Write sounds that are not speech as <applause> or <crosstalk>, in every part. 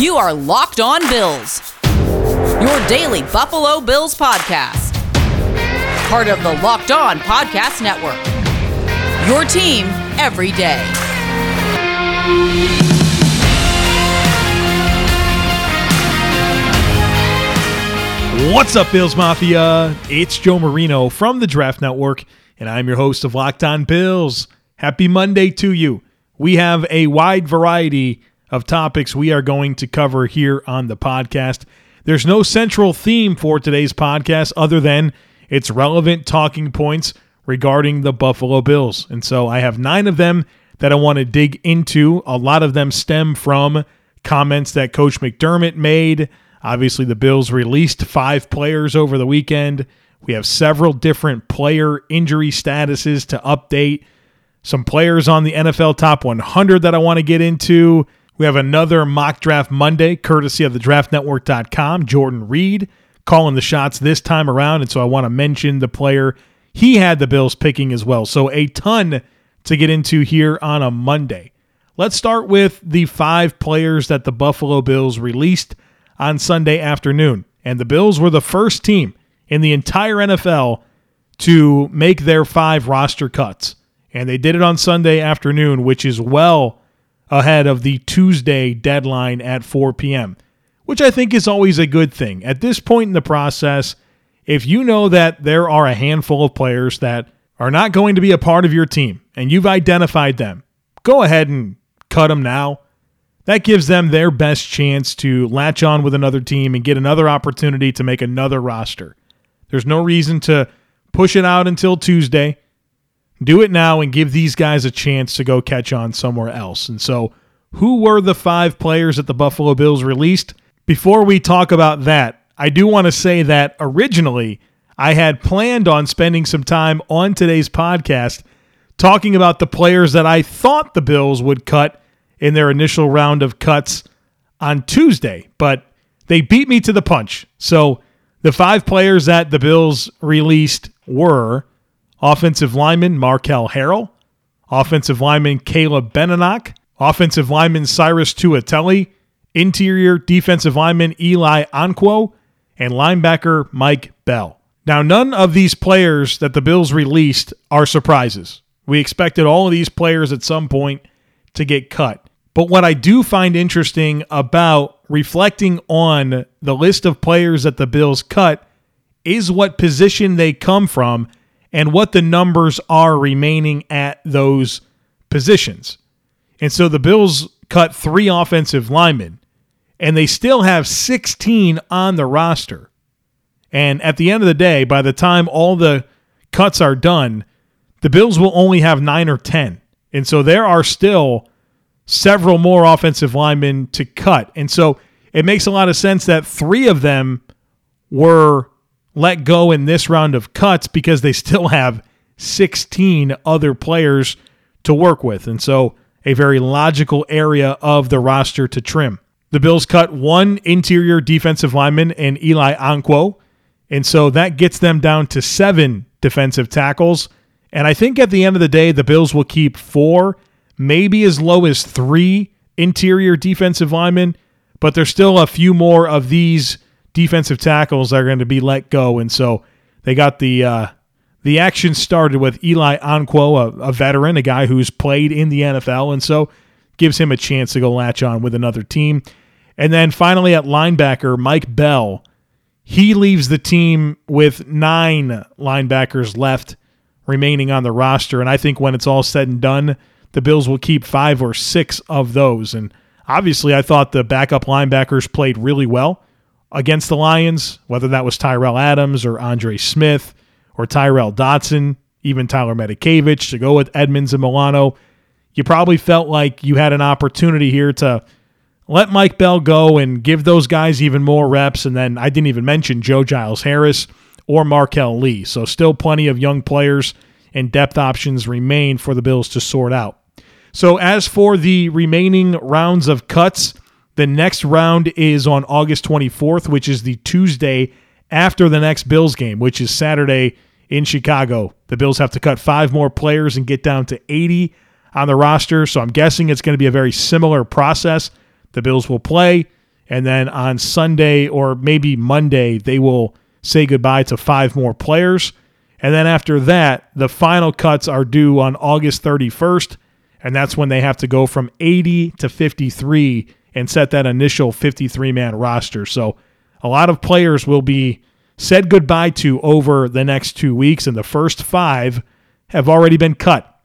You are Locked On Bills, your daily Buffalo Bills podcast. Part of the Locked On Podcast Network. Your team every day. What's up, Bills Mafia? It's Joe Marino from the Draft Network, and I'm your host of Locked On Bills. Happy Monday to you. We have a wide variety of topics we are going to cover here on the podcast. There's no central theme for today's podcast other than its relevant talking points regarding the Buffalo Bills. And so I have nine of them that I want to dig into. A lot of them stem from comments that Coach McDermott made Obviously, the Bills released five players over the weekend. We have several different player injury statuses to update. Some players on the NFL Top 100 that I want to get into. We have another mock draft Monday, courtesy of the draftnetwork.com. Jordan Reid calling the shots this time around. And so I want to mention the player he had the Bills picking as well. So a ton to get into here on a Monday. Let's start with the five players that the Buffalo Bills released on Sunday afternoon. And the Bills were the first team in the entire NFL to make their five roster cuts. And they did it on Sunday afternoon, which is well ahead of the Tuesday deadline at 4 p.m., which I think is always a good thing. At this point in the process, if you know that there are a handful of players that are not going to be a part of your team and you've identified them, go ahead and cut them now that gives them their best chance to latch on with another team and get another opportunity to make another roster. There's no reason to push it out until Tuesday. Do it now and give these guys a chance to go catch on somewhere else. And so, who were the five players that the Buffalo Bills released? Before we talk about that, I do want to say that originally I had planned on spending some time on today's podcast talking about the players that I thought the Bills would cut in their initial round of cuts on Tuesday, but they beat me to the punch. So the five players that the Bills released were offensive lineman Marquel Harrell, offensive lineman Caleb Benenoch, offensive lineman Cyrus Tuitele, interior defensive lineman Eli Ankou, and linebacker Mike Bell. Now, none of these players that the Bills released are surprises. We expected all of these players at some point to get cut. But what I do find interesting about reflecting on the list of players that the Bills cut is what position they come from and what the numbers are remaining at those positions. And so the Bills cut three offensive linemen, and they still have 16 on the roster. And at the end of the day, by the time all the cuts are done, the Bills will only have nine or 10. And so there are still several more offensive linemen to cut. And so it makes a lot of sense that three of them were let go in this round of cuts because they still have 16 other players to work with. And so a very logical area of the roster to trim. The Bills cut one interior defensive lineman and Eli Ankou. And so that gets them down to seven defensive tackles. And I think at the end of the day, the Bills will keep four maybe as low as three interior defensive linemen, but there's still a few more of these defensive tackles are going to be let go. And so they got the uh, the action started with Eli Ankou, a, a veteran, a guy who's played in the NFL, and so gives him a chance to go latch on with another team. And then finally at linebacker, Mike Bell. He leaves the team with nine linebackers left remaining on the roster. And I think when it's all said and done, the Bills will keep five or six of those. And obviously, I thought the backup linebackers played really well against the Lions, whether that was Tyrell Adams or Andre Smith or Tyrel Dodson, even Tyler Matakevich to go with Edmunds and Milano. You probably felt like you had an opportunity here to let Mike Bell go and give those guys even more reps. And then I didn't even mention Joe Giles Harris or Marquel Lee. So still plenty of young players and depth options remain for the Bills to sort out. So, as for the remaining rounds of cuts, the next round is on August 24th, which is the Tuesday after the next Bills game, which is Saturday in Chicago. The Bills have to cut five more players and get down to 80 on the roster. So, I'm guessing it's going to be a very similar process. The Bills will play, And then on Sunday or maybe Monday, they will say goodbye to five more players. And then after that, the final cuts are due on August 31st. And that's when they have to go from 80 to 53 and set that initial 53 man roster. So a lot of players will be said goodbye to over the next two weeks, and the first five have already been cut.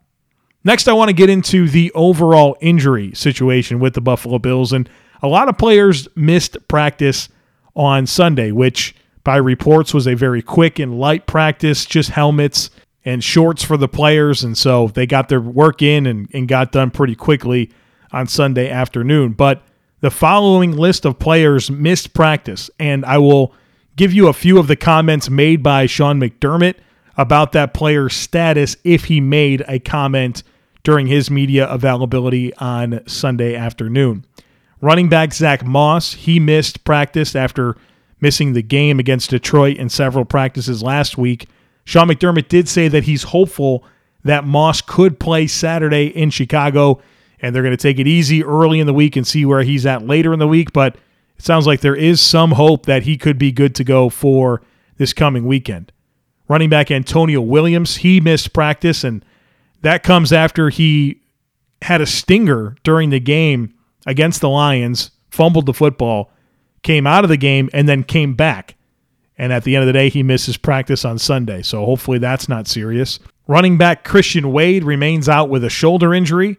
Next, I want to get into the overall injury situation with the Buffalo Bills. And a lot of players missed practice on Sunday, which by reports was a very quick and light practice, just helmets and shorts for the players. And so they got their work in and, and got done pretty quickly on Sunday afternoon. But the following list of players missed practice, and I will give you a few of the comments made by Sean McDermott about that player's status if he made a comment during his media availability on Sunday afternoon. Running back Zach Moss, he missed practice after missing the game against Detroit and several practices last week. Sean McDermott did say that he's hopeful that Moss could play Saturday in Chicago, and they're going to take it easy early in the week and see where he's at later in the week. But it sounds like there is some hope that he could be good to go for this coming weekend. Running back Antonio Williams, he missed practice, and that comes after he had a stinger during the game against the Lions, fumbled the football, came out of the game, and then came back. And at the end of the day, he misses practice on Sunday. So hopefully that's not serious. Running back Christian Wade remains out with a shoulder injury.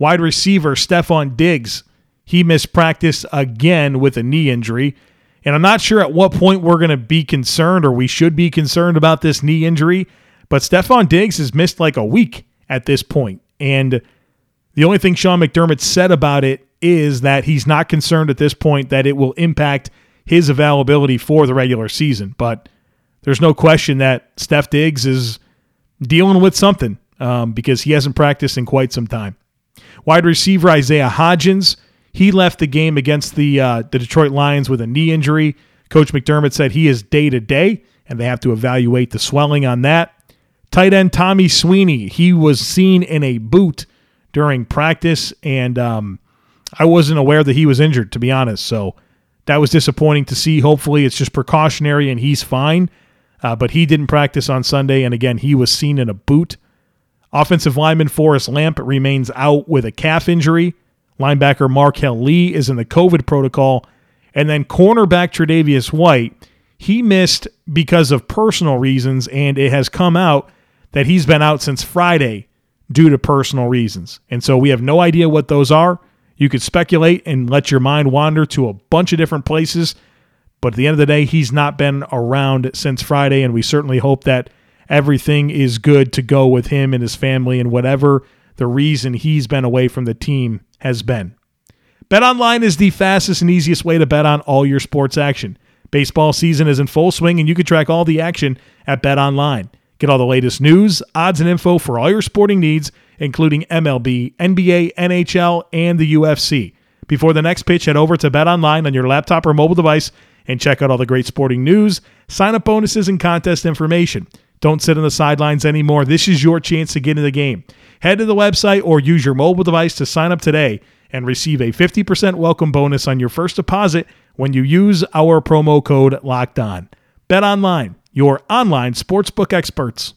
Wide receiver Stefon Diggs, he missed practice again with a knee injury. And I'm not sure at what point we're going to be concerned or we should be concerned about this knee injury, but Stefon Diggs has missed like a week at this point. And the only thing Sean McDermott said about it is that he's not concerned at this point that it will impact his availability for the regular season. But there's no question that Steph Diggs is dealing with something um, because he hasn't practiced in quite some time. Wide receiver Isaiah Hodgins, he left the game against the uh, the Detroit Lions with a knee injury. Coach McDermott said he is day to day, and they have to evaluate the swelling on that. Tight end Tommy Sweeney, he was seen in a boot during practice, and um, I wasn't aware that he was injured, to be honest. So that was disappointing to see. Hopefully, it's just precautionary and he's fine. Uh, but he didn't practice on Sunday, and again, he was seen in a boot. Offensive lineman Forrest Lamp remains out with a calf injury. Linebacker Marquel Lee is in the COVID protocol. And then cornerback Tre'Davious White, he missed because of personal reasons, and it has come out that he's been out since Friday due to personal reasons. And so we have no idea what those are. You could speculate and let your mind wander to a bunch of different places. But at the end of the day, he's not been around since Friday, and we certainly hope that everything is good to go with him and his family and whatever the reason he's been away from the team has been. Bet online is the fastest and easiest way to bet on all your sports action. Baseball season is in full swing, and you can track all the action at Bet Online. Get all the latest news, odds, and info for all your sporting needs including MLB, NBA, NHL, and the UFC. Before the next pitch, head over to Bet Online on your laptop or mobile device and check out all the great sporting news, sign up bonuses, and contest information. Don't sit on the sidelines anymore. This is your chance to get in the game. Head to the website or use your mobile device to sign up today and receive a 50% welcome bonus on your first deposit when you use our promo code Locked On. Bet Online, your online sportsbook experts.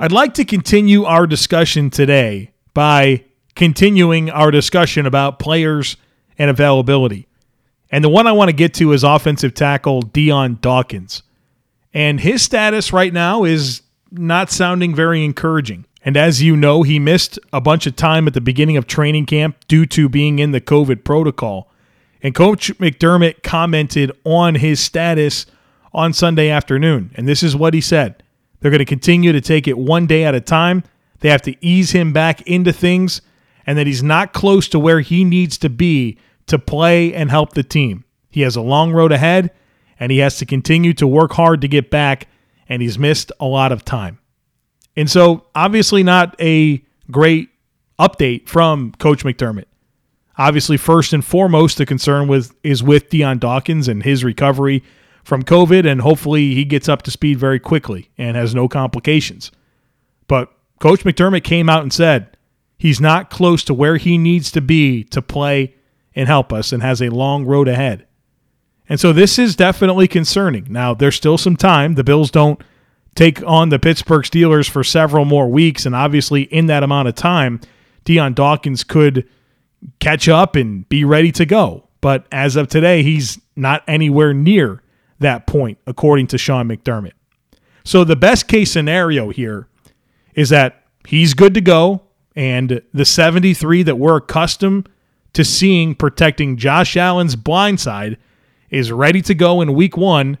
I'd like to continue our discussion today by continuing our discussion about players and availability. And the one I want to get to is offensive tackle Dion Dawkins. And his status right now is not sounding very encouraging. And as you know, he missed a bunch of time at the beginning of training camp due to being in the COVID protocol. And Coach McDermott commented on his status on Sunday afternoon. And this is what he said they're going to continue to take it one day at a time. They have to ease him back into things, and that he's not close to where he needs to be to play and help the team. He has a long road ahead, and he has to continue to work hard to get back, and he's missed a lot of time. And so, obviously, not a great update from Coach McDermott. Obviously, first and foremost, the concern with is with Dion Dawkins and his recovery from COVID, and hopefully he gets up to speed very quickly and has no complications. But Coach McDermott came out and said he's not close to where he needs to be to play and help us and has a long road ahead. And so this is definitely concerning. Now, there's still some time. The Bills don't take on the Pittsburgh Steelers for several more weeks. And obviously, in that amount of time, Dion Dawkins could catch up and be ready to go. But as of today, he's not anywhere near that point, according to Sean McDermott. So the best case scenario here is that he's good to go, and the 73 that we're accustomed to seeing protecting Josh Allen's blind side is ready to go in week one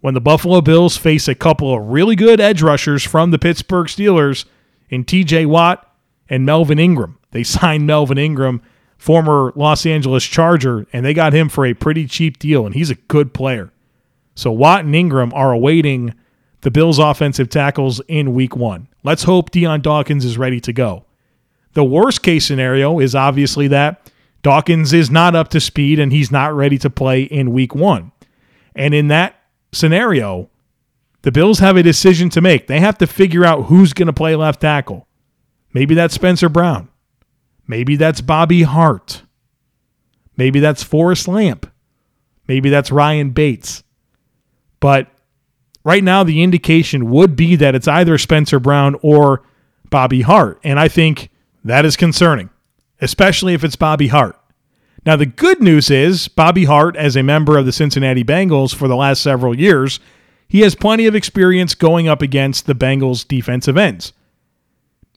when the Buffalo Bills face a couple of really good edge rushers from the Pittsburgh Steelers in TJ Watt and Melvin Ingram. <laughs> They signed Melvin Ingram, former Los Angeles Charger, and they got him for a pretty cheap deal, and he's a good player. So Watt and Ingram are awaiting the Bills' offensive tackles in week one. Let's hope Dion Dawkins is ready to go. The worst case scenario is obviously that Dawkins is not up to speed and he's not ready to play in week one. And in that scenario, the Bills have a decision to make. They have to figure out who's going to play left tackle. Maybe that's Spencer Brown. Maybe that's Bobby Hart. Maybe that's Forrest Lamp. Maybe that's Ryan Bates. But right now, the indication would be that it's either Spencer Brown or Bobby Hart. And I think that is concerning, especially if it's Bobby Hart. Now, the good news is Bobby Hart, as a member of the Cincinnati Bengals for the last several years, he has plenty of experience going up against the Bengals defensive ends.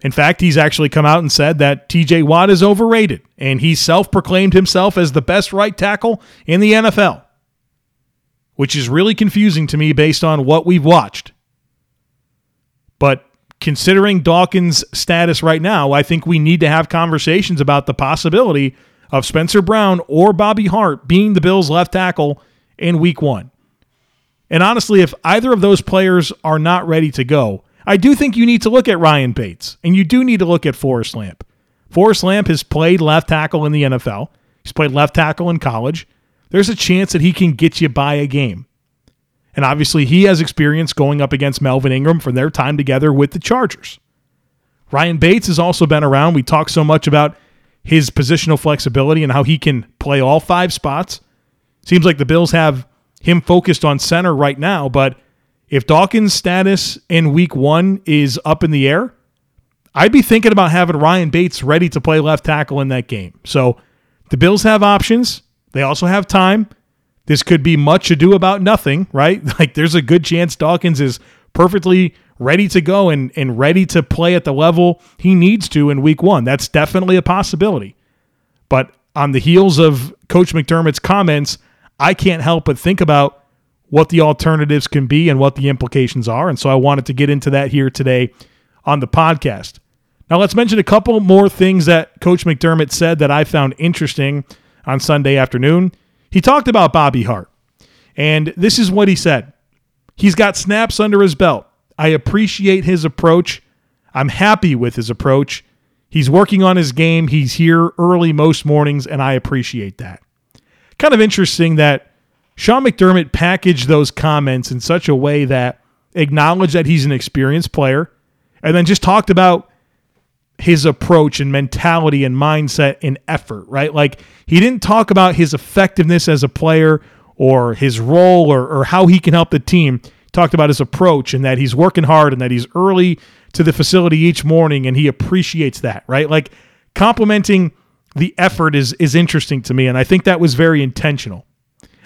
In fact, he's actually come out and said that TJ Watt is overrated, and he self proclaimed himself as the best right tackle in the NFL, which is really confusing to me based on what we've watched. But considering Dawkins' status right now, I think we need to have conversations about the possibility of Spencer Brown or Bobby Hart being the Bills' left tackle in week one. And honestly, if either of those players are not ready to go, I do think you need to look at Ryan Bates and you do need to look at Forrest Lamp. Forrest Lamp has played left tackle in the NFL, he's played left tackle in college. There's a chance that he can get you by a game. And obviously, he has experience going up against Melvin Ingram from their time together with the Chargers. Ryan Bates has also been around. We talk so much about his positional flexibility and how he can play all five spots. Seems like the Bills have him focused on center right now, but if Dawkins' status in week one is up in the air, I'd be thinking about having Ryan Bates ready to play left tackle in that game. So the Bills have options. They also have time. This could be much ado about nothing, right? <laughs> Like there's a good chance Dawkins is perfectly ready to go and, and ready to play at the level he needs to in week one. That's definitely a possibility. But on the heels of Coach McDermott's comments, I can't help but think about what the alternatives can be and what the implications are. And so I wanted to get into that here today on the podcast. Now, let's mention a couple more things that Coach McDermott said that I found interesting on Sunday afternoon. He talked about Bobby Hart, and this is what he said He's got snaps under his belt. I appreciate his approach. I'm happy with his approach. He's working on his game. He's here early most mornings, and I appreciate that. Kind of interesting that Sean McDermott packaged those comments in such a way that acknowledged that he's an experienced player and then just talked about his approach and mentality and mindset and effort, right? Like he didn't talk about his effectiveness as a player or his role or, or how he can help the team talked about his approach and that he's working hard and that he's early to the facility each morning and he appreciates that, right? Like complimenting the effort is is interesting to me and I think that was very intentional.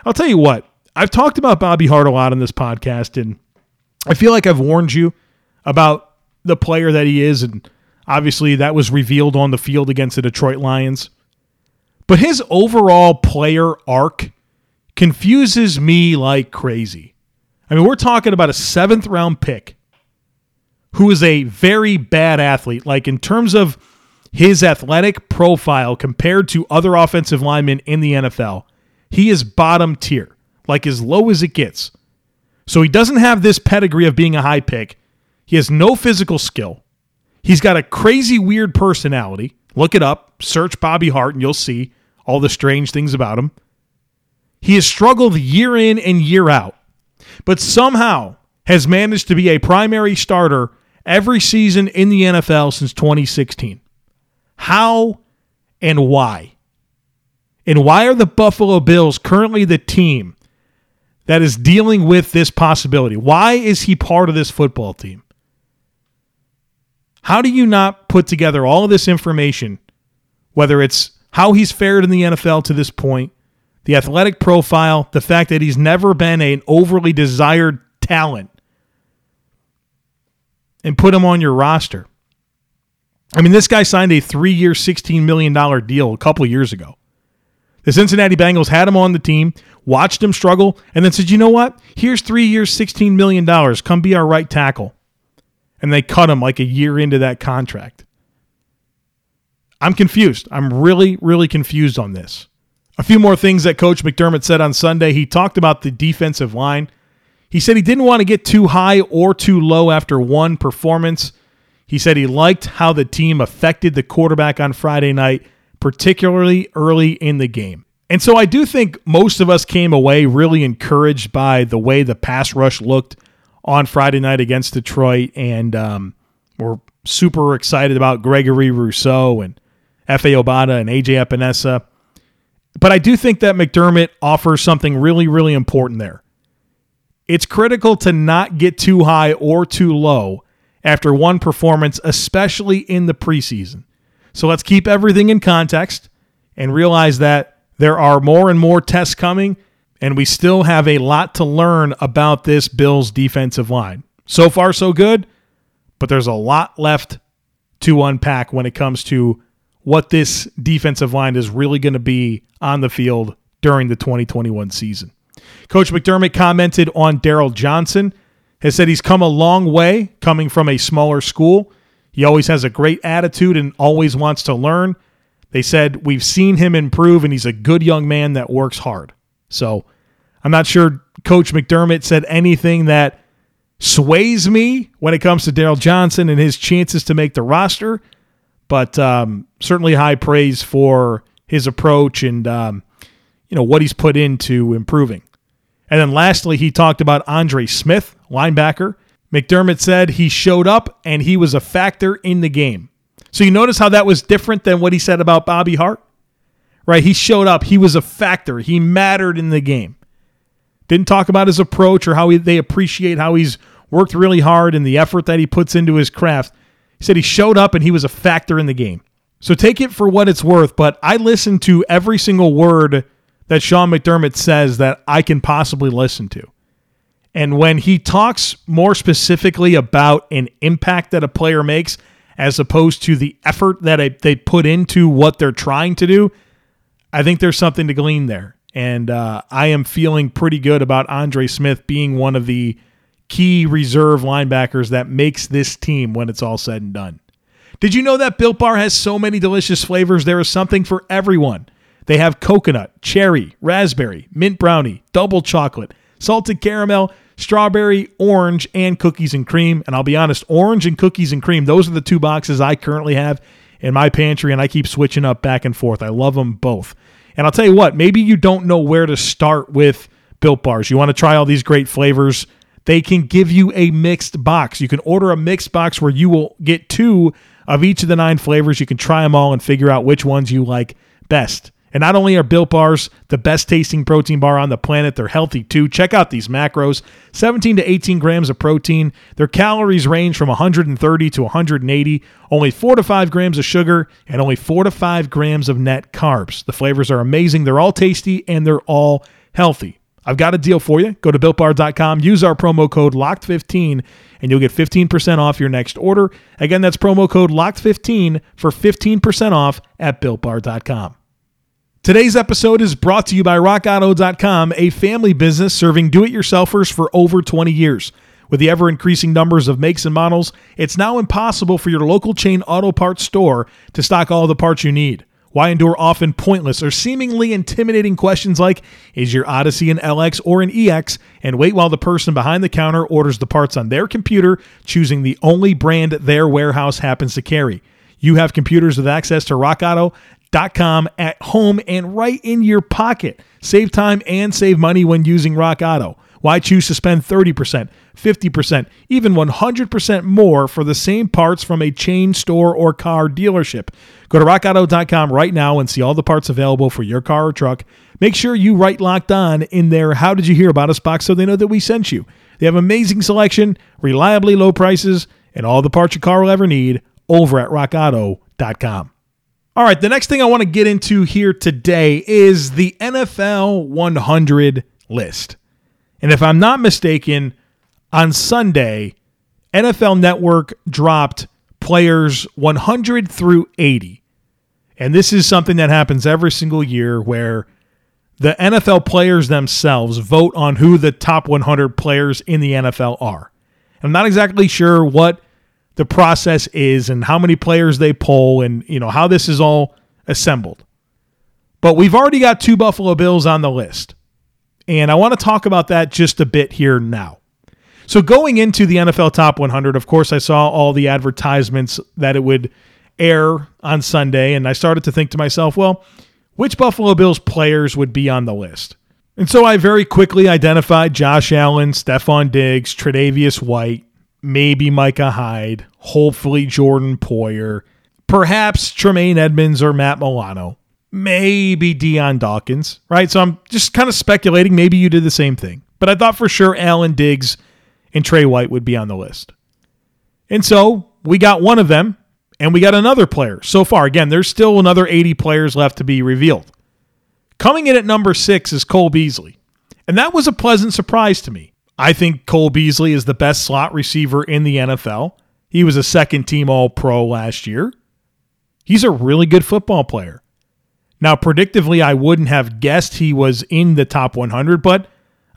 I'll tell you what, I've talked about Bobby Hart a lot on this podcast and I feel like I've warned you about the player that he is and obviously that was revealed on the field against the Detroit Lions. But his overall player arc confuses me like crazy. I mean, we're talking about a seventh round pick who is a very bad athlete. Like, in terms of his athletic profile compared to other offensive linemen in the NFL, he is bottom tier, like as low as it gets. So he doesn't have this pedigree of being a high pick. He has no physical skill. He's got a crazy, weird personality. Look it up, search Bobby Hart, and you'll see all the strange things about him. He has struggled year in and year out but somehow has managed to be a primary starter every season in the NFL since 2016. How and why? And why are the Buffalo Bills currently the team that is dealing with this possibility? Why is he part of this football team? How do you not put together all of this information, whether it's how he's fared in the NFL to this point, the athletic profile, the fact that he's never been an overly desired talent, and put him on your roster? I mean, this guy signed a three year, $16 million deal a couple years ago. The Cincinnati Bengals had him on the team, watched him struggle, and then said, you know what? Here's three years, $16 million. Come be our right tackle. And they cut him like a year into that contract. I'm confused. I'm really, really confused on this. A few more things that Coach McDermott said on Sunday. He talked about the defensive line. He said he didn't want to get too high or too low after one performance. He said he liked how the team affected the quarterback on Friday night particularly early in the game. And so I do think most of us came away really encouraged by the way the pass rush looked on Friday night against Detroit. And um, we're super excited about Gregory Rousseau and Efe Obada and AJ Epenesa. But I do think that McDermott offers something really, really important there. It's critical to not get too high or too low after one performance, especially in the preseason. So let's keep everything in context and realize that there are more and more tests coming, and we still have a lot to learn about this Bills defensive line. So far, so good, but there's a lot left to unpack when it comes to what this defensive line is really going to be on the field during the 2021 season. Coach McDermott commented on Darryl Johnson, has said he's come a long way coming from a smaller school he always has a great attitude and always wants to learn. They said we've seen him improve and he's a good young man that works hard. So I'm not sure Coach McDermott said anything that sways me when it comes to Darryl Johnson and his chances to make the roster, but um, certainly high praise for his approach and um, you know what he's put into improving. And then lastly, he talked about Andre Smith, linebacker. McDermott said he showed up and he was a factor in the game. So you notice how that was different than what he said about Bobby Hart? Right? He showed up. He was a factor. He mattered in the game. Didn't talk about his approach or how he, they appreciate how he's worked really hard and the effort that he puts into his craft. He said he showed up and he was a factor in the game. So take it for what it's worth, but I listen to every single word that Sean McDermott says that I can possibly listen to. And when he talks more specifically about an impact that a player makes, as opposed to the effort that they put into what they're trying to do, I think there's something to glean there. And uh, I am feeling pretty good about Andre Smith being one of the key reserve linebackers that makes this team when it's all said and done. Did you know that Built Bar has so many delicious flavors? There is something for everyone. They have coconut, cherry, raspberry, mint brownie, double chocolate, salted caramel, strawberry, orange, and cookies and cream. And I'll be honest, orange and cookies and cream, those are the two boxes I currently have in my pantry, and I keep switching up back and forth. I love them both. And I'll tell you what, maybe you don't know where to start with Built Bars. You want to try all these great flavors. They can give you a mixed box. You can order a mixed box where you will get two of each of the nine flavors. You can try them all and figure out which ones you like best. And not only are Built Bars the best tasting protein bar on the planet, they're healthy too. Check out these macros 17 to 18 grams of protein. Their calories range from 130 to 180, only 4 to 5 grams of sugar, and only 4 to 5 grams of net carbs. The flavors are amazing. They're all tasty and they're all healthy. I've got a deal for you. Go to builtbar.com, use our promo code LOCKED15, and you'll get 15% off your next order. Again, that's promo code LOCKED15 for 15% off at builtbar.com. Today's episode is brought to you by RockAuto.com, a family business serving do it yourselfers for over 20 years. With the ever increasing numbers of makes and models, it's now impossible for your local chain auto parts store to stock all the parts you need. Why endure often pointless or seemingly intimidating questions like, is your Odyssey an LX or an EX? And wait while the person behind the counter orders the parts on their computer, choosing the only brand their warehouse happens to carry. You have computers with access to rockauto.com at home and right in your pocket. Save time and save money when using Rock Auto. Why choose to spend 30%, 50%, even 100% more for the same parts from a chain store or car dealership? Go to rockauto.com right now and see all the parts available for your car or truck. Make sure you write locked on in there. How did you hear about us box so they know that we sent you? They have amazing selection, reliably low prices, and all the parts your car will ever need over at rockauto.com. All right, the next thing I want to get into here today is the NFL 100 list. And if I'm not mistaken, on Sunday, NFL Network dropped players 100 through 80. And this is something that happens every single year where the NFL players themselves vote on who the top 100 players in the NFL are. I'm not exactly sure what the process is and how many players they pull and you know how this is all assembled. But we've already got two Buffalo Bills on the list. And I want to talk about that just a bit here now. So going into the NFL Top 100, of course I saw all the advertisements that it would air on Sunday and I started to think to myself, well, which Buffalo Bills players would be on the list? And so I very quickly identified Josh Allen, Stefon Diggs, Tre'Davious White, maybe Micah Hyde, hopefully Jordan Poyer, perhaps Tremaine Edmunds or Matt Milano, maybe Dion Dawkins, right? So I'm just kind of speculating. Maybe you did the same thing. But I thought for sure Allen Diggs and Tre White would be on the list. And so we got one of them, and we got another player so far. Again, there's still another 80 players left to be revealed. Coming in at number six is Cole Beasley. And that was a pleasant surprise to me. I think Cole Beasley is the best slot receiver in the NFL. He was a second team All Pro last year. He's a really good football player. Now, predictively, I wouldn't have guessed he was in the top 100, but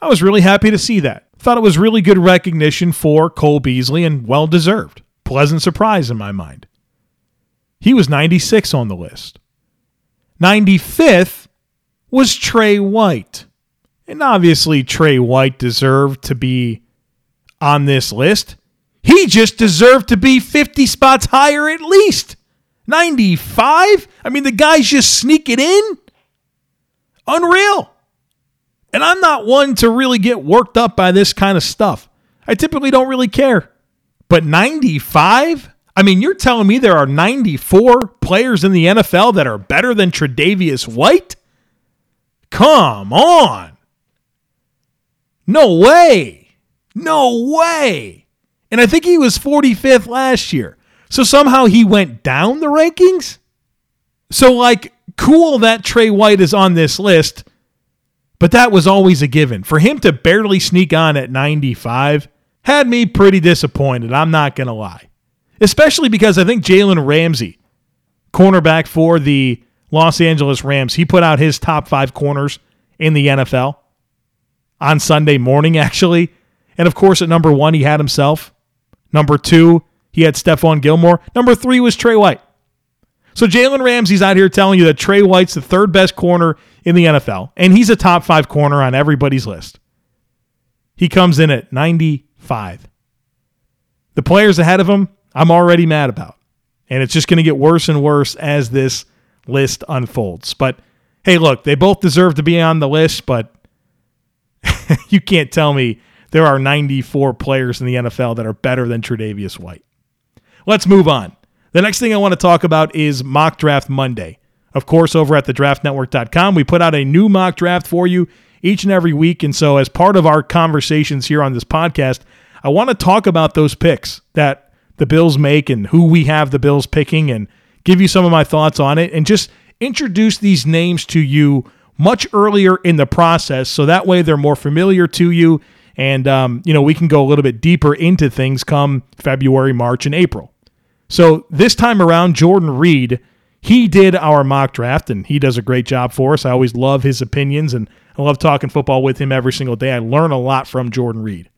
I was really happy to see that. Thought it was really good recognition for Cole Beasley and well deserved. Pleasant surprise in my mind. He was 96 on the list. 95th was Tre White. And obviously, Tre White deserved to be on this list. He just deserved to be 50 spots higher at least. 95? I mean, the guy's just sneaking in. Unreal. And I'm not one to really get worked up by this kind of stuff. I typically don't really care. But 95? I mean, you're telling me there are 94 players in the NFL that are better than Tre'Davious White? Come on. No way. No way. And I think he was 45th last year. So somehow he went down the rankings? So, like, cool that Tre White is on this list, but that was always a given. For him to barely sneak on at 95 had me pretty disappointed. I'm not going to lie. Especially because I think Jalen Ramsey, cornerback for the Los Angeles Rams, he put out his top five corners in the NFL on Sunday morning, actually. And of course, at number one, he had himself. Number two, he had Stephon Gilmore. Number three was Tre White. So Jalen Ramsey's out here telling you that Tre White's the third best corner in the NFL, and he's a top five corner on everybody's list. He comes in at 95. The players ahead of him, I'm already mad about. And it's just going to get worse and worse as this list unfolds. But hey, look, they both deserve to be on the list, but <laughs> you can't tell me there are 94 players in the NFL that are better than Tre'Davious White. Let's move on. The next thing I want to talk about is Mock Draft Monday. Of course, over at thedraftnetwork.com, we put out a new mock draft for you each and every week. And so, as part of our conversations here on this podcast, I want to talk about those picks that the Bills make and who we have the Bills picking and give you some of my thoughts on it and just introduce these names to you much earlier in the process so that way they're more familiar to you and um, you know we can go a little bit deeper into things come february march and april. So this time around jordan reid he did our mock draft and he does a great job for us. I always love his opinions and i love talking football with him every single day. I learn a lot from jordan reid.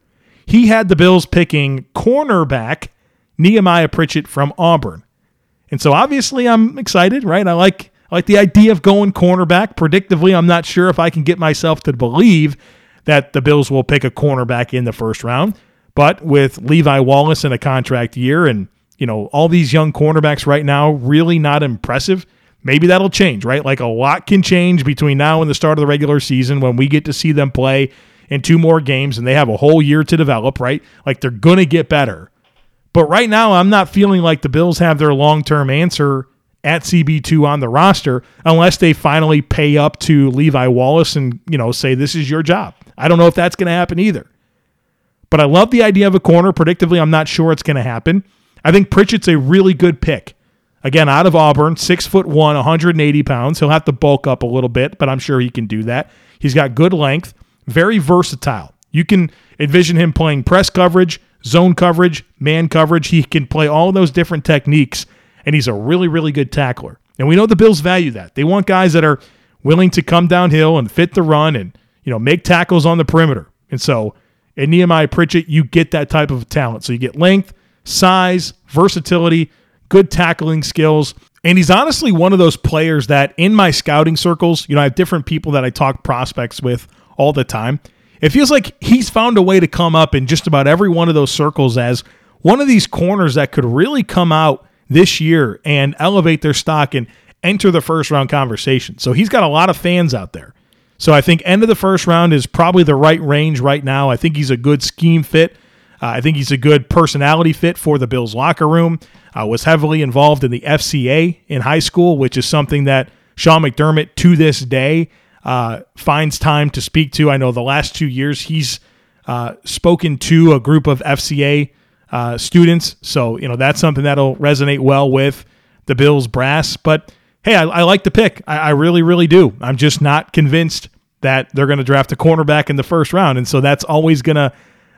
He had the bills picking cornerback nehemiah pritchett from auburn. And so obviously i'm excited right? I like Like the idea of going cornerback. Predictively, I'm not sure if I can get myself to believe that the Bills will pick a cornerback in the first round. But with Levi Wallace in a contract year and, you know, all these young cornerbacks right now really not impressive, maybe that'll change, right? Like a lot can change between now and the start of the regular season when we get to see them play in two more games and they have a whole year to develop, right? Like they're going to get better. But right now, I'm not feeling like the Bills have their long term answer at CB2 on the roster unless they finally pay up to Levi Wallace and, you know, say, this is your job. I don't know if that's going to happen either. But I love the idea of a corner. Predictably, I'm not sure it's going to happen. I think Pritchett's a really good pick. Again, out of Auburn, six foot one, 180 pounds. He'll have to bulk up a little bit, but I'm sure he can do that. He's got good length, very versatile. You can envision him playing press coverage, zone coverage, man coverage. He can play all those different techniques, and he's a really, really good tackler. And we know the Bills value that. They want guys that are willing to come downhill and fit the run and, you know, make tackles on the perimeter. And so in Nehemiah Pritchett, you get that type of talent. So you get length, size, versatility, good tackling skills. And he's honestly one of those players that in my scouting circles, you know, I have different people that I talk prospects with all the time. It feels like he's found a way to come up in just about every one of those circles as one of these corners that could really come out this year and elevate their stock and enter the first round conversation. So he's got a lot of fans out there. So I think end of the first round is probably the right range right now. I think he's a good scheme fit. Uh, I think he's a good personality fit for the Bills locker room. Uh, was heavily involved in the FCA in high school, which is something that Sean McDermott to this day uh, finds time to speak to. I know the last two years he's uh, spoken to a group of FCA uh, students, so you know that's something that'll resonate well with the Bills brass. But hey, I, I like the pick. I, I really, really do. I'm just not convinced that they're going to draft a cornerback in the first round, and so that's always going to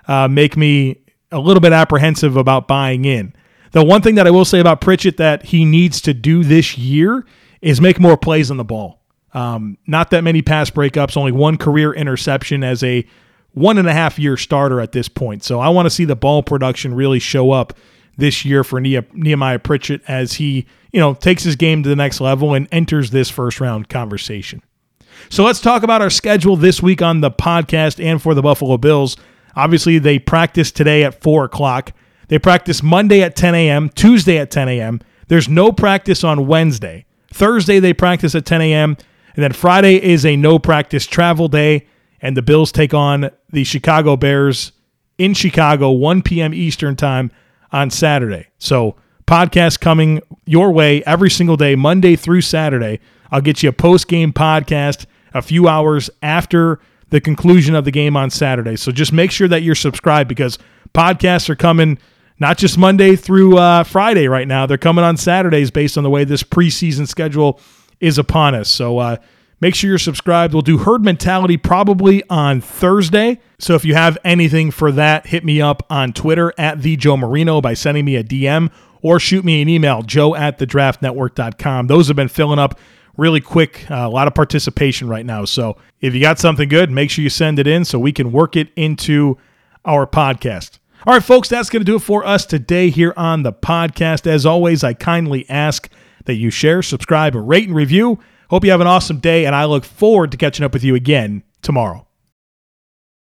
uh, make me a little bit apprehensive about buying in. The one thing that I will say about Pritchett that he needs to do this year is make more plays on the ball. Um, not that many pass breakups, only one career interception as a one and a half year starter at this point. So I want to see the ball production really show up this year for Nehemiah Pritchett as he, you know, takes his game to the next level and enters this first round conversation. So let's talk about our schedule this week on the podcast and for the Buffalo Bills. Obviously, they practice today at 4 o'clock. They practice Monday at 10 a.m., Tuesday at 10 a.m. There's no practice on Wednesday. Thursday, they practice at 10 a.m. And then Friday is a no practice travel day. And the Bills take on the Chicago Bears in Chicago, 1 p.m. Eastern Time on Saturday. So, podcast coming your way every single day, Monday through Saturday. I'll get you a post game podcast a few hours after the conclusion of the game on Saturday. So just make sure that you're subscribed because podcasts are coming not just Monday through uh, Friday right now. They're coming on Saturdays based on the way this preseason schedule is upon us. So uh, make sure you're subscribed. We'll do herd mentality probably on Thursday. So if you have anything for that, hit me up on Twitter at the Joe Marino by sending me a DM or shoot me an email, joe at the draftnetwork.com. Those have been filling up really quick. Uh, a lot of participation right now. So if you got something good, make sure you send it in so we can work it into our podcast. All right, folks, that's going to do it for us today here on the podcast. As always, I kindly ask that you share, subscribe, rate, and review. Hope you have an awesome day, and I look forward to catching up with you again tomorrow.